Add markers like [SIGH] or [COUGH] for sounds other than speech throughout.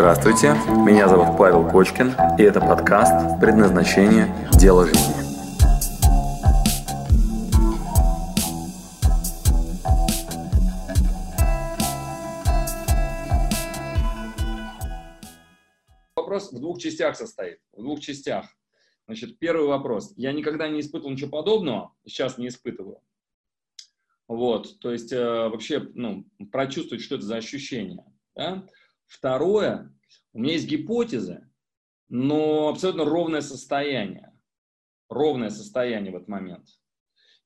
Здравствуйте, меня зовут Павел Кочкин, и это подкаст «Предназначение. Дело жизни». Вопрос в двух частях состоит, в двух частях. Значит, первый вопрос. Я никогда не испытывал ничего подобного, сейчас не испытываю. Вот, то есть э, вообще, ну, прочувствовать, что это за ощущение. Да? Второе, у меня есть гипотезы, но абсолютно ровное состояние. Ровное состояние в этот момент.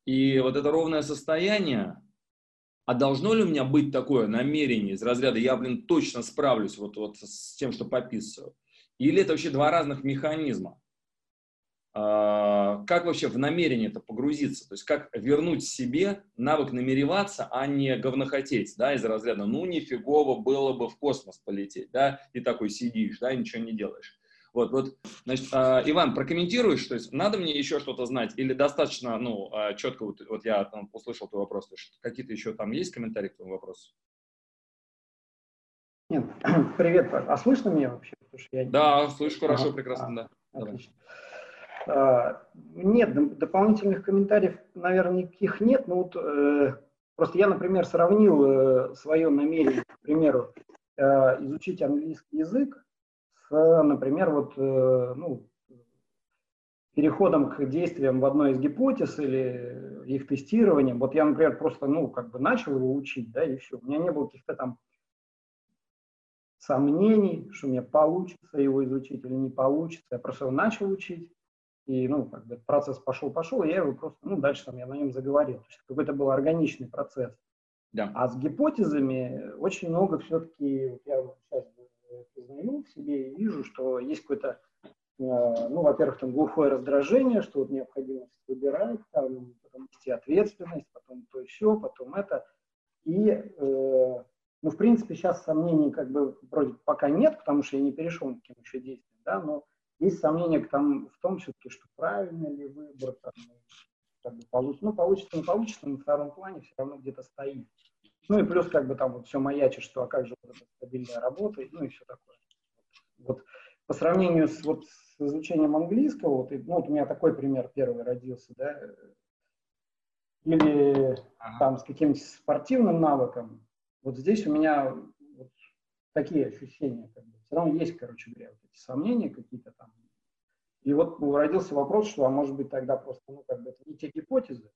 И вот это ровное состояние, а должно ли у меня быть такое намерение из разряда «я, блин, точно справлюсь вот, вот с тем, что пописываю»? Или это вообще два разных механизма? А, как вообще в намерение это погрузиться, то есть как вернуть себе навык намереваться, а не говнохотеть, да, из разряда, ну, нифигово было бы в космос полететь, да, и такой сидишь, да, и ничего не делаешь. Вот, вот, значит, э, Иван, прокомментируешь, то есть надо мне еще что-то знать или достаточно, ну, э, четко, вот, вот я там услышал твой вопрос, какие-то еще там есть комментарии к твоему вопросу? Нет, [CLEARS THROAT] привет, а слышно меня вообще? я... Да, слышу хорошо, ага, прекрасно, а, да. Отлично. Давай. А, нет, дополнительных комментариев, наверное, никаких нет. Но вот э, просто я, например, сравнил э, свое намерение, к примеру, э, изучить английский язык с, например, вот, ну, переходом к действиям в одной из гипотез или их тестированием. Вот я, например, просто, ну, как бы начал его учить, да, и все. У меня не было каких-то там сомнений, что мне получится его изучить или не получится. Я просто его начал учить. И, ну, как бы процесс пошел-пошел, и я его просто, ну, дальше там я на нем заговорил. То есть какой-то был органичный процесс. Да. А с гипотезами очень много все-таки, вот я сейчас признаю в себе и вижу, что есть какое-то, э, ну, во-первых, там глухое раздражение, что вот необходимость выбирать, там, потом нести ответственность, потом то еще, потом это. И, э, ну, в принципе, сейчас сомнений как бы вроде пока нет, потому что я не перешел к каким еще действиям, да, но есть сомнения к тому, в том, все-таки, что правильный ли выбор, там, как бы получится, ну, получится, не получится, на втором плане все равно где-то стоит. Ну и плюс как бы там вот все маячит, что а как же вот эта стабильная работа, ну и все такое. Вот по сравнению с, вот, с изучением английского, вот, и, ну, вот у меня такой пример первый родился, да, или ага. там с каким-то спортивным навыком, вот здесь у меня вот такие ощущения, как бы, все равно есть, короче говоря, вот эти сомнения какие-то там. И вот родился вопрос, что, а может быть, тогда просто, ну, как бы, это не те гипотезы,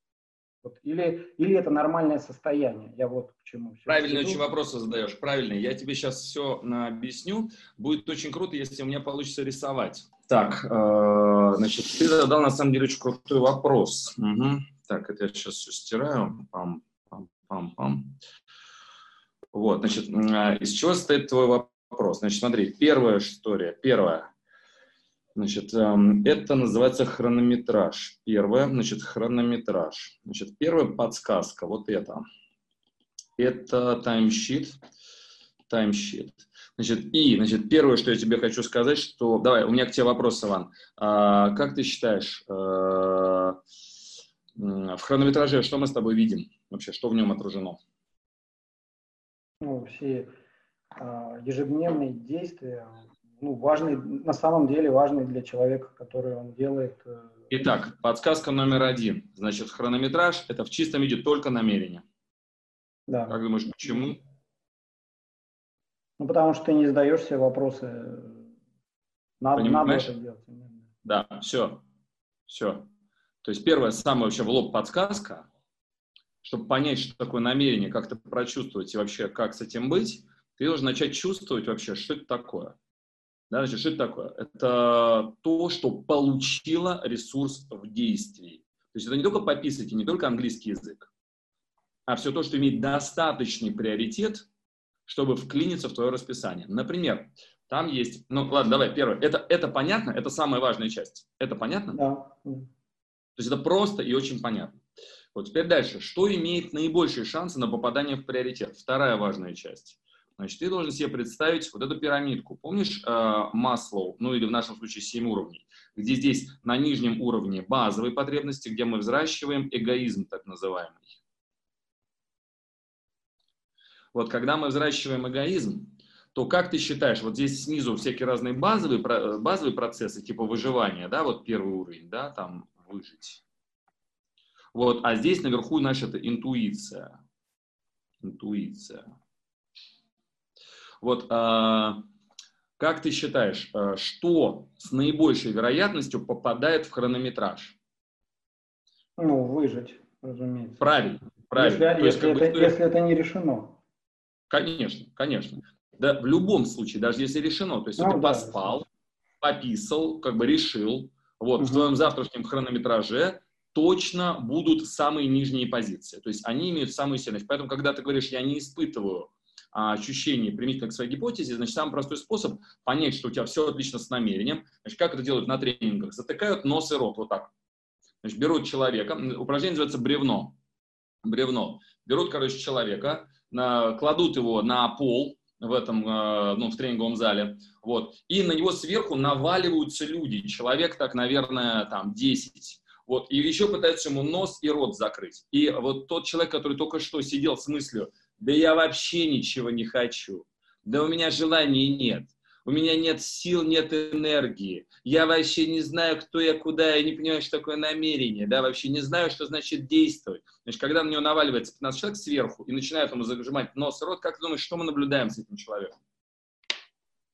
вот, или, или это нормальное состояние? Я вот к чему. Правильные очень вопросы задаешь, правильные. Я тебе сейчас все объясню. Будет очень круто, если у меня получится рисовать. Так, э, значит, ты задал на самом деле очень крутой вопрос. Угу. Так, это я сейчас все стираю. Пам, пам, пам, пам. Вот, значит, из чего состоит твой вопрос? Вопрос. Значит, смотри, первая история, первая. Значит, эм, это называется хронометраж. Первое, значит, хронометраж. Значит, первая подсказка, вот это. Это таймшит. Таймшит. Значит, и, значит, первое, что я тебе хочу сказать, что... Давай, у меня к тебе вопрос, Иван. А, как ты считаешь, а, в хронометраже что мы с тобой видим? Вообще, что в нем отражено? Ну, все ежедневные действия, ну, важные, на самом деле важные для человека, который он делает. Э, Итак, подсказка номер один. Значит, хронометраж – это в чистом виде только намерение. Да. Как думаешь, почему? Ну, потому что ты не задаешь себе вопросы. Надо, надо это делать. Да, все. Все. То есть первая, самая вообще в лоб подсказка, чтобы понять, что такое намерение, как это прочувствовать и вообще как с этим быть – ты должен начать чувствовать вообще, что это такое. Да, значит, что это такое? Это то, что получило ресурс в действии. То есть это не только пописать, и не только английский язык, а все то, что имеет достаточный приоритет, чтобы вклиниться в твое расписание. Например, там есть, ну ладно, давай, первое, это, это понятно, это самая важная часть. Это понятно? Да. То есть это просто и очень понятно. Вот теперь дальше. Что имеет наибольшие шансы на попадание в приоритет? Вторая важная часть. Значит, ты должен себе представить вот эту пирамидку. Помнишь э, Маслоу, ну или в нашем случае 7 уровней, где здесь на нижнем уровне базовые потребности, где мы взращиваем эгоизм так называемый. Вот когда мы взращиваем эгоизм, то как ты считаешь, вот здесь снизу всякие разные базовые, базовые процессы, типа выживания, да, вот первый уровень, да, там выжить. Вот, а здесь наверху, это интуиция. Интуиция. Вот, а, как ты считаешь, а, что с наибольшей вероятностью попадает в хронометраж? Ну, выжить, разумеется. Правильно, правильно. Если, есть, если, это, бы, если это не решено. Конечно, конечно. Да, в любом случае, даже если решено, то есть ну, ты да, поспал, да. пописал, как бы решил, вот, угу. в твоем завтрашнем хронометраже точно будут самые нижние позиции. То есть они имеют самую сильность. Поэтому, когда ты говоришь, я не испытываю а, ощущение применительно к своей гипотезе, значит, самый простой способ понять, что у тебя все отлично с намерением. Значит, как это делают на тренингах? Затыкают нос и рот вот так. Значит, берут человека, упражнение называется бревно. Бревно. Берут, короче, человека, кладут его на пол, в этом, э, ну, в тренинговом зале, вот, и на него сверху наваливаются люди, человек так, наверное, там, 10, вот, и еще пытаются ему нос и рот закрыть. И вот тот человек, который только что сидел с мыслью, да я вообще ничего не хочу, да у меня желаний нет, у меня нет сил, нет энергии, я вообще не знаю, кто я, куда, я не понимаю, что такое намерение, да, вообще не знаю, что значит действовать. Значит, когда на него наваливается 15 человек сверху и начинают ему зажимать нос рот, как ты думаешь, что мы наблюдаем с этим человеком?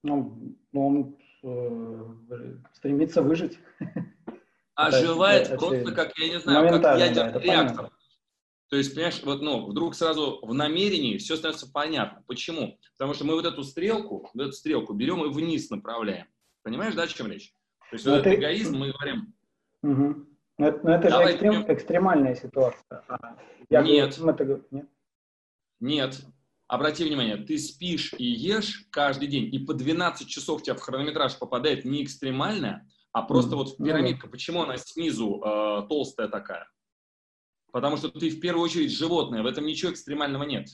Ну, он э, стремится выжить. Оживает это, просто, как, я не знаю, как ядерный да, реактор. Понятно. То есть, понимаешь, вот, ну, вдруг сразу в намерении все становится понятно. Почему? Потому что мы вот эту стрелку, вот эту стрелку берем и вниз направляем. Понимаешь, да, о чем речь? То есть, вот этот эгоизм мы говорим... Угу. Но это, но это же экстрем, экстремальная ситуация. А, я нет. Говорю, это, нет. Нет. Обрати внимание, ты спишь и ешь каждый день, и по 12 часов тебя в хронометраж попадает не экстремальная, а просто mm вот ну пирамидка. Почему она снизу э, толстая такая? Потому что ты в первую очередь животное, в этом ничего экстремального нет.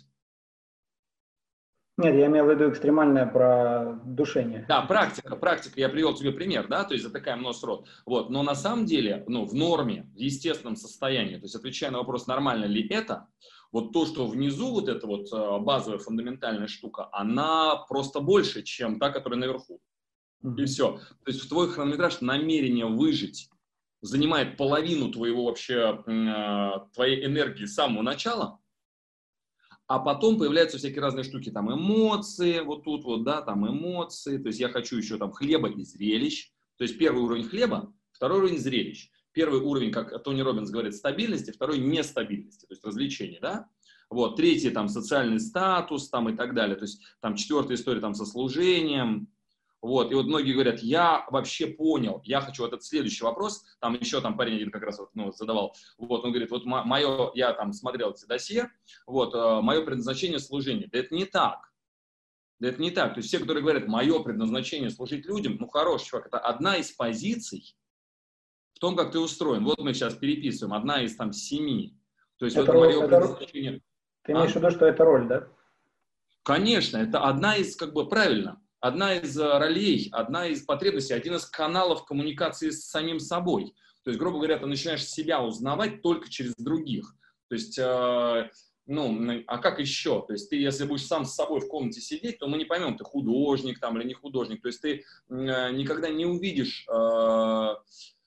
Нет, я имел в виду экстремальное про душение. Да, практика, практика. Я привел тебе пример, да, то есть затыкаем нос, рот. Вот, но на самом деле, ну, в норме, в естественном состоянии, то есть отвечая на вопрос, нормально ли это, вот то, что внизу, вот эта вот э, базовая фундаментальная штука, она просто больше, чем та, которая наверху. И все. То есть в твой хронометраж намерение выжить занимает половину твоего вообще, э, твоей энергии с самого начала, а потом появляются всякие разные штуки, там эмоции, вот тут вот, да, там эмоции, то есть я хочу еще там хлеба и зрелищ, то есть первый уровень хлеба, второй уровень зрелищ. Первый уровень, как Тони Робинс говорит, стабильности, второй нестабильности, то есть развлечения, да. Вот, третий там социальный статус там и так далее, то есть там четвертая история там со служением, вот, и вот многие говорят, я вообще понял, я хочу вот этот следующий вопрос, там еще там парень один как раз вот, ну, задавал, вот, он говорит, вот мое, я там смотрел эти досье, вот, э, мое предназначение служение. Да это не так. Да это не так. То есть все, которые говорят, мое предназначение служить людям, ну, хороший чувак, это одна из позиций в том, как ты устроен. Вот мы сейчас переписываем, одна из там семи. То есть это вот роль, мое это предназначение. Ты имеешь а? в виду, что это роль, да? Конечно, это одна из, как бы, правильно, одна из э, ролей, одна из потребностей, один из каналов коммуникации с самим собой. То есть, грубо говоря, ты начинаешь себя узнавать только через других. То есть, э, ну, а как еще? То есть ты, если будешь сам с собой в комнате сидеть, то мы не поймем, ты художник там или не художник. То есть ты э, никогда не увидишь э, э,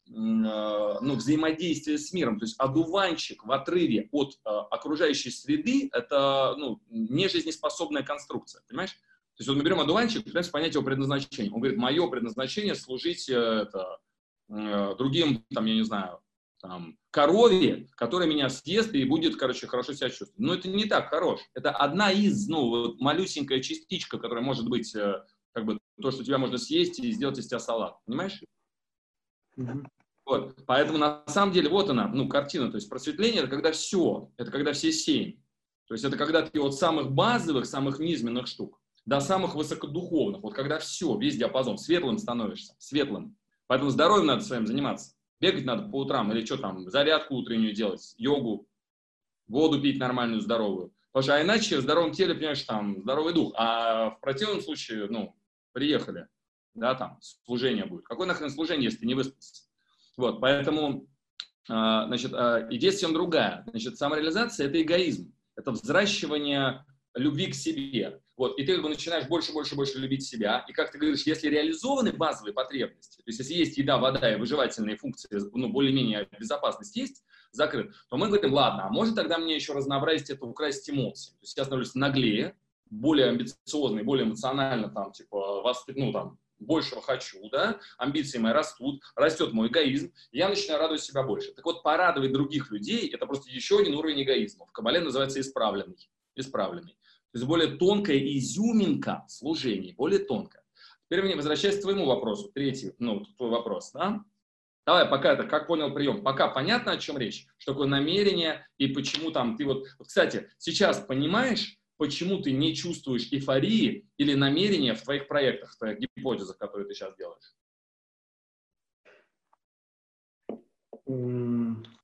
ну, взаимодействие с миром. То есть одуванчик в отрыве от э, окружающей среды – это ну, не жизнеспособная конструкция, понимаешь? Есть вот мы берем одуванчик, пытаемся понять его предназначение. Он говорит, мое предназначение служить э, это, э, другим, там, я не знаю, там, корове, которая меня съест и будет, короче, хорошо себя чувствовать. Но это не так хорош. Это одна из, ну, вот малюсенькая частичка, которая может быть, э, как бы, то, что тебя можно съесть и сделать из тебя салат. Понимаешь? Mm-hmm. Вот. Поэтому на самом деле вот она, ну, картина. То есть просветление – это когда все, это когда все семь. То есть это когда ты от самых базовых, самых низменных штук до самых высокодуховных, вот когда все, весь диапазон, светлым становишься, светлым. Поэтому здоровьем надо своим заниматься. Бегать надо по утрам или что там, зарядку утреннюю делать, йогу, воду пить нормальную, здоровую. Потому что а иначе в здоровом теле, понимаешь, там здоровый дух. А в противном случае, ну, приехали, да, там, служение будет. Какое нахрен служение, если ты не выспался? Вот, поэтому, а, значит, а, идея совсем другая. Значит, самореализация – это эгоизм, это взращивание любви к себе. Вот, и ты как бы начинаешь больше, больше, больше любить себя. И как ты говоришь, если реализованы базовые потребности, то есть если есть еда, вода и выживательные функции, ну, более-менее безопасность есть, закрыт, то мы говорим, ладно, а может тогда мне еще разнообразить это, украсть эмоции. То есть я становлюсь наглее, более амбициозный, более эмоционально, там, типа, вас, ну, там, большего хочу, да, амбиции мои растут, растет мой эгоизм, я начинаю радовать себя больше. Так вот, порадовать других людей – это просто еще один уровень эгоизма. В Кабале называется исправленный. Исправленный. То есть более тонкая изюминка служения, более тонкая. Теперь мне возвращаясь к твоему вопросу, третий, ну, твой вопрос, да? Давай, пока это, как понял прием, пока понятно, о чем речь, что такое намерение и почему там ты вот... вот кстати, сейчас понимаешь, почему ты не чувствуешь эйфории или намерения в твоих проектах, в твоих гипотезах, которые ты сейчас делаешь?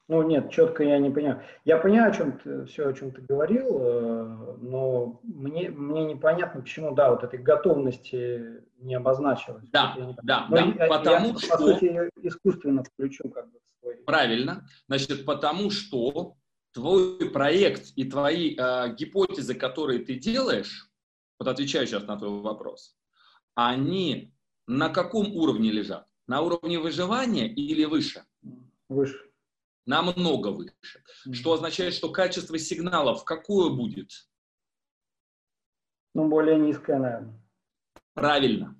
Ну, нет, четко я не понимаю. Я понимаю, о чем ты, все, о чем ты говорил, э, но мне, мне непонятно, почему, да, вот этой готовности не обозначилось. Да, да, но да, я, потому я, что... По сути, искусственно включу как бы свой... Правильно. Значит, потому что твой проект и твои э, гипотезы, которые ты делаешь, вот отвечаю сейчас на твой вопрос, они на каком уровне лежат? На уровне выживания или выше? Выше. Намного выше. Что означает, что качество сигналов какое будет? Ну, более низкое, наверное. Правильно.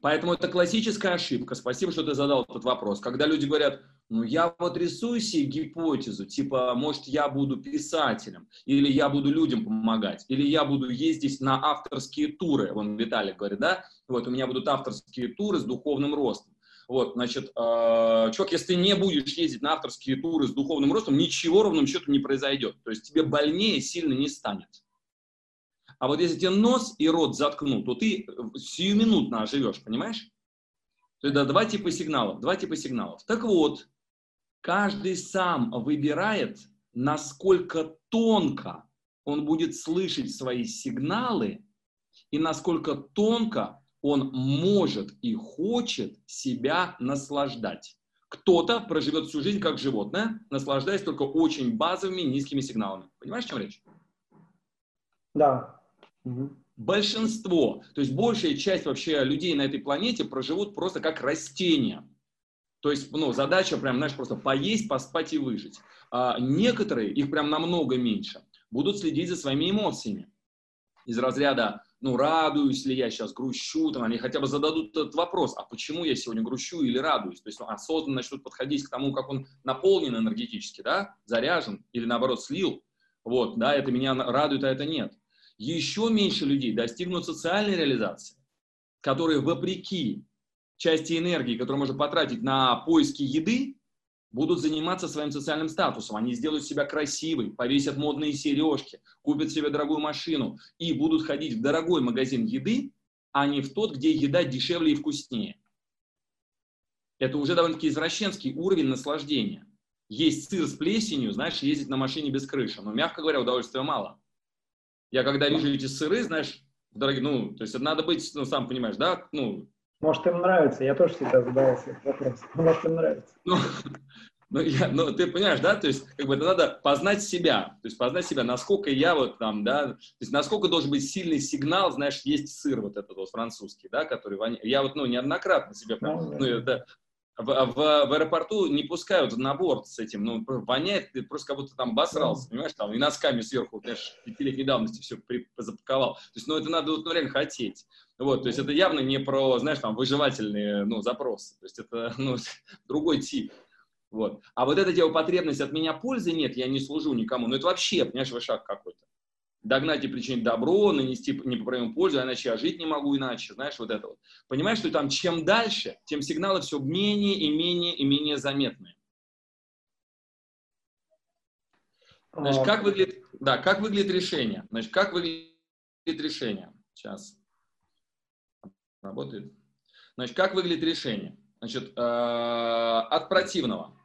Поэтому это классическая ошибка. Спасибо, что ты задал этот вопрос. Когда люди говорят, ну, я вот рисую себе гипотезу, типа, может, я буду писателем, или я буду людям помогать, или я буду ездить на авторские туры. Вон Виталик говорит, да? Вот, у меня будут авторские туры с духовным ростом. Вот, значит, э, чувак, если ты не будешь ездить на авторские туры с духовным ростом, ничего ровным счетом не произойдет. То есть тебе больнее сильно не станет. А вот если тебе нос и рот заткнут, то ты сиюминутно оживешь, понимаешь? То есть, да, два типа сигналов, два типа сигналов. Так вот, каждый сам выбирает, насколько тонко он будет слышать свои сигналы и насколько тонко он может и хочет себя наслаждать. Кто-то проживет всю жизнь как животное, наслаждаясь только очень базовыми низкими сигналами. Понимаешь, о чем речь? Да. Большинство, то есть большая часть вообще людей на этой планете проживут просто как растения. То есть, ну, задача прям, знаешь, просто поесть, поспать и выжить. А некоторые, их прям намного меньше, будут следить за своими эмоциями. Из разряда, ну, радуюсь ли я сейчас, грущу, там, они хотя бы зададут этот вопрос, а почему я сегодня грущу или радуюсь? То есть ну, осознанно начнут подходить к тому, как он наполнен энергетически, да, заряжен или наоборот слил. Вот, да, это меня радует, а это нет. Еще меньше людей достигнут социальной реализации, которые вопреки части энергии, которую можно потратить на поиски еды, будут заниматься своим социальным статусом. Они сделают себя красивой, повесят модные сережки, купят себе дорогую машину и будут ходить в дорогой магазин еды, а не в тот, где еда дешевле и вкуснее. Это уже довольно-таки извращенский уровень наслаждения. Есть сыр с плесенью, знаешь, ездить на машине без крыши. Но, мягко говоря, удовольствия мало. Я когда вижу эти сыры, знаешь, дорогие, ну, то есть это надо быть, ну, сам понимаешь, да, ну, может, им нравится. Я тоже всегда задавался этот вопрос. [LAUGHS] Может, им нравится. Ну, ну, я, ну, ты понимаешь, да, то есть, как бы, это надо познать себя, то есть, познать себя, насколько я вот там, да, то есть, насколько должен быть сильный сигнал, знаешь, есть сыр вот этот вот французский, да, который воняет. Я вот, ну, неоднократно себе прям, ну, ну да, в, в, в аэропорту не пускают на борт с этим, ну, воняет, ты просто как будто там обосрался, понимаешь, там, и носками сверху, знаешь, пятилетней давности все при, запаковал. То есть, ну, это надо вот, ну, реально хотеть. Вот, то есть это явно не про, знаешь, там, выживательные, ну, запросы. То есть это, [LAUGHS] ну, другой тип. Вот. А вот эта типа потребность от меня пользы нет, я не служу никому. Ну, это вообще, понимаешь, шаг какой-то. Догнать и причинить добро, нанести непоправимую пользу, иначе я жить не могу иначе, знаешь, вот это вот. Понимаешь, что там чем дальше, тем сигналы все менее и менее и менее заметные. Значит, как выглядит, да, как выглядит решение? Значит, как выглядит решение? Сейчас Работает? Значит, как выглядит решение? Значит, э, от противного.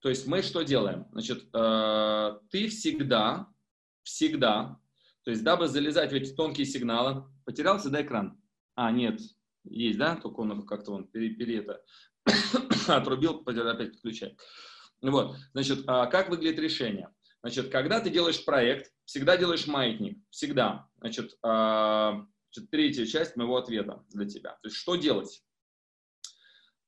То есть мы что делаем? Значит, э, ты всегда, всегда, то есть дабы залезать в эти тонкие сигналы, потерялся, да, экран? А, нет, есть, да, только он как-то он пере, пере это [COUGHS] отрубил, опять подключает. Вот, значит, э, как выглядит решение? Значит, когда ты делаешь проект, всегда делаешь маятник. Всегда. Значит, а, третья часть моего ответа для тебя. То есть, что делать?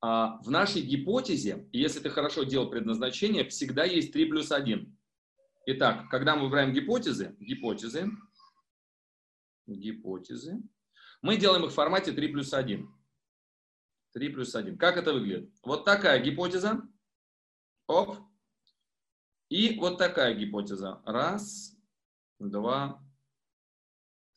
А, в нашей гипотезе, если ты хорошо делал предназначение, всегда есть 3 плюс 1. Итак, когда мы выбираем гипотезы, гипотезы, гипотезы, мы делаем их в формате 3 плюс 1. 3 плюс 1. Как это выглядит? Вот такая гипотеза. Оп. И вот такая гипотеза. Раз, два,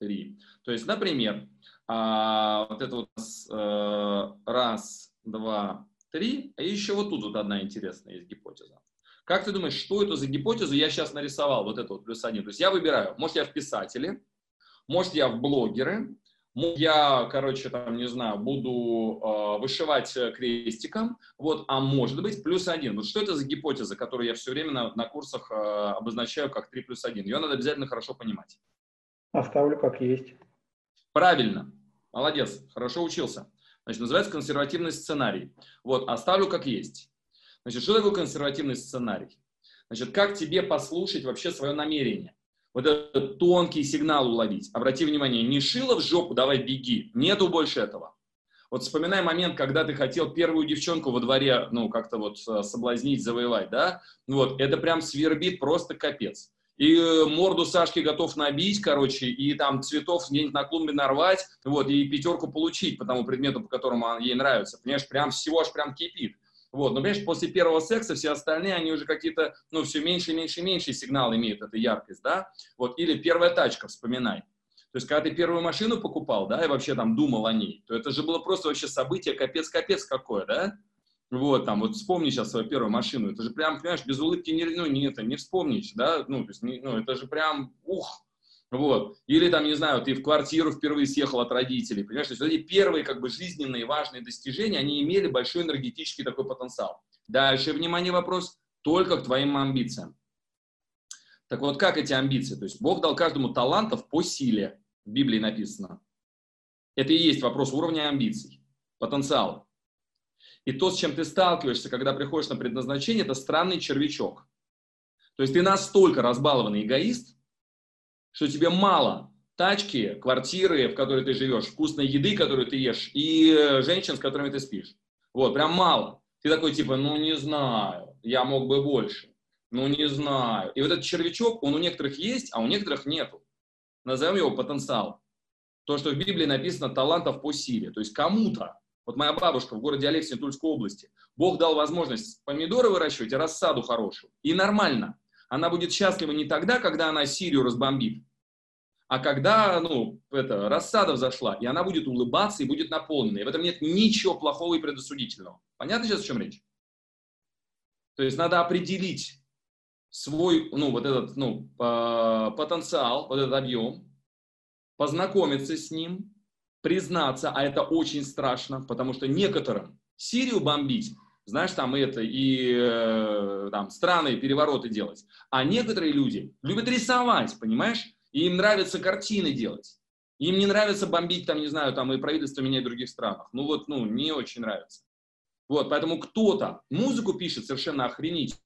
три. То есть, например, а, вот это вот э, раз, два, три. А еще вот тут вот одна интересная есть гипотеза. Как ты думаешь, что это за гипотезу я сейчас нарисовал, вот это вот плюс один? То есть я выбираю, может я в писатели, может я в блогеры, я, короче, там, не знаю, буду э, вышивать крестиком, вот, а может быть плюс один. Вот что это за гипотеза, которую я все время на, на курсах э, обозначаю как 3 плюс 1? Ее надо обязательно хорошо понимать. Оставлю как есть. Правильно. Молодец. Хорошо учился. Значит, называется консервативный сценарий. Вот, оставлю как есть. Значит, что такое консервативный сценарий? Значит, как тебе послушать вообще свое намерение? вот этот тонкий сигнал уловить. Обрати внимание, не шило в жопу, давай беги. Нету больше этого. Вот вспоминай момент, когда ты хотел первую девчонку во дворе, ну, как-то вот э, соблазнить, завоевать, да? Вот, это прям свербит просто капец. И э, морду Сашки готов набить, короче, и там цветов где-нибудь на клумбе нарвать, вот, и пятерку получить по тому предмету, по которому ей нравится. Понимаешь, прям всего аж прям кипит. Вот, но, понимаешь, после первого секса все остальные, они уже какие-то, ну, все меньше, меньше, меньше сигнал имеют, эта яркость, да? Вот, или первая тачка, вспоминай. То есть, когда ты первую машину покупал, да, и вообще там думал о ней, то это же было просто вообще событие капец-капец какое, да? Вот, там, вот вспомни сейчас свою первую машину, это же прям, понимаешь, без улыбки не, ну, не, это, не вспомнишь, да? Ну, то есть, не, ну, это же прям, ух, вот. Или там, не знаю, ты в квартиру впервые съехал от родителей. Понимаешь, то есть эти первые как бы жизненные важные достижения, они имели большой энергетический такой потенциал. Дальше, внимание, вопрос только к твоим амбициям. Так вот, как эти амбиции? То есть Бог дал каждому талантов по силе. В Библии написано. Это и есть вопрос уровня амбиций, потенциала. И то, с чем ты сталкиваешься, когда приходишь на предназначение, это странный червячок. То есть ты настолько разбалованный эгоист, что тебе мало тачки, квартиры, в которой ты живешь, вкусной еды, которую ты ешь, и женщин, с которыми ты спишь. Вот, прям мало. Ты такой типа, ну не знаю, я мог бы больше. Ну не знаю. И вот этот червячок, он у некоторых есть, а у некоторых нету. Назовем его потенциал. То, что в Библии написано талантов по силе. То есть кому-то, вот моя бабушка в городе Алексине Тульской области, Бог дал возможность помидоры выращивать и рассаду хорошую. И нормально она будет счастлива не тогда, когда она Сирию разбомбит, а когда, ну, это, рассада взошла, и она будет улыбаться и будет наполнена. И в этом нет ничего плохого и предосудительного. Понятно сейчас, о чем речь? То есть надо определить свой, ну, вот этот, ну, потенциал, вот этот объем, познакомиться с ним, признаться, а это очень страшно, потому что некоторым Сирию бомбить знаешь, там это, и э, там страны, перевороты делать. А некоторые люди любят рисовать, понимаешь? И им нравится картины делать. Им не нравится бомбить, там, не знаю, там и правительство менять в других странах. Ну вот, ну, не очень нравится. Вот, поэтому кто-то музыку пишет совершенно охренительно,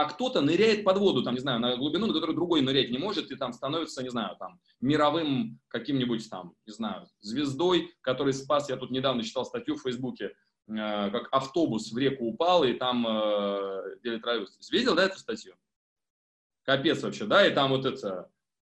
а кто-то ныряет под воду, там, не знаю, на глубину, на которую другой нырять не может, и там становится, не знаю, там, мировым каким-нибудь там, не знаю, звездой, который спас, я тут недавно читал статью в Фейсбуке, Э, как автобус в реку упал, и там э, делит радиус. Видел, да, эту статью? Капец вообще, да, и там вот это,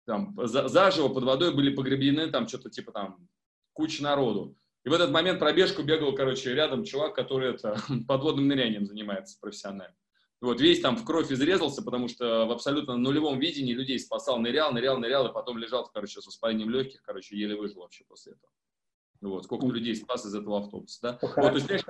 там заживо под водой были погребены, там что-то типа там куча народу. И в этот момент пробежку бегал, короче, рядом чувак, который это, [LAUGHS] подводным нырянием занимается профессионально. Вот, весь там в кровь изрезался, потому что в абсолютно нулевом видении людей спасал, нырял, нырял, нырял, и потом лежал, короче, с воспалением легких, короче, еле выжил вообще после этого. Вот, сколько людей спас из этого автобуса, да? Вот, то есть,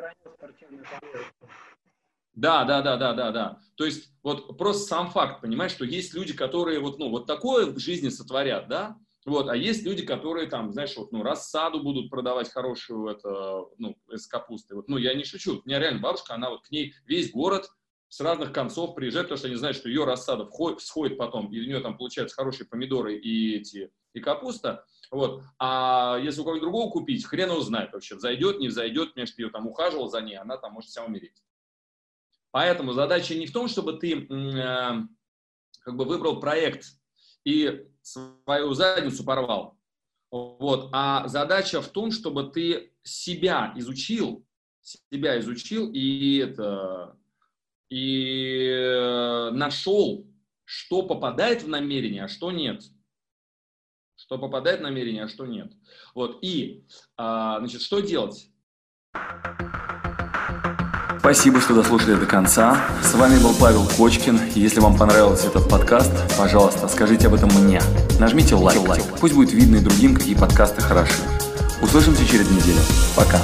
да, да, да, да, да, да. То есть вот просто сам факт, понимаешь, что есть люди, которые вот, ну, вот такое в жизни сотворят, да, вот, а есть люди, которые там, знаешь, вот, ну, рассаду будут продавать хорошую, это, ну, из капусты. Вот, ну, я не шучу. У меня реально бабушка, она вот к ней весь город с разных концов приезжает, потому что они знают, что ее рассада входит, всходит потом, и у нее там получаются хорошие помидоры и эти, и капуста. Вот. А если у кого-нибудь другого купить, хрен его знает вообще, зайдет, не зайдет, мне что ее там ухаживал за ней, она там может вся умереть. Поэтому задача не в том, чтобы ты э, как бы выбрал проект и свою задницу порвал. Вот. А задача в том, чтобы ты себя изучил, себя изучил и это и э, нашел, что попадает в намерение, а что нет. Что попадает в намерение, а что нет. Вот. И, а, значит, что делать? Спасибо, что дослушали до конца. С вами был Павел Кочкин. Если вам понравился этот подкаст, пожалуйста, скажите об этом мне. Нажмите лайк. лайк. Пусть будет видно и другим, какие подкасты хороши. Услышимся через неделю. Пока.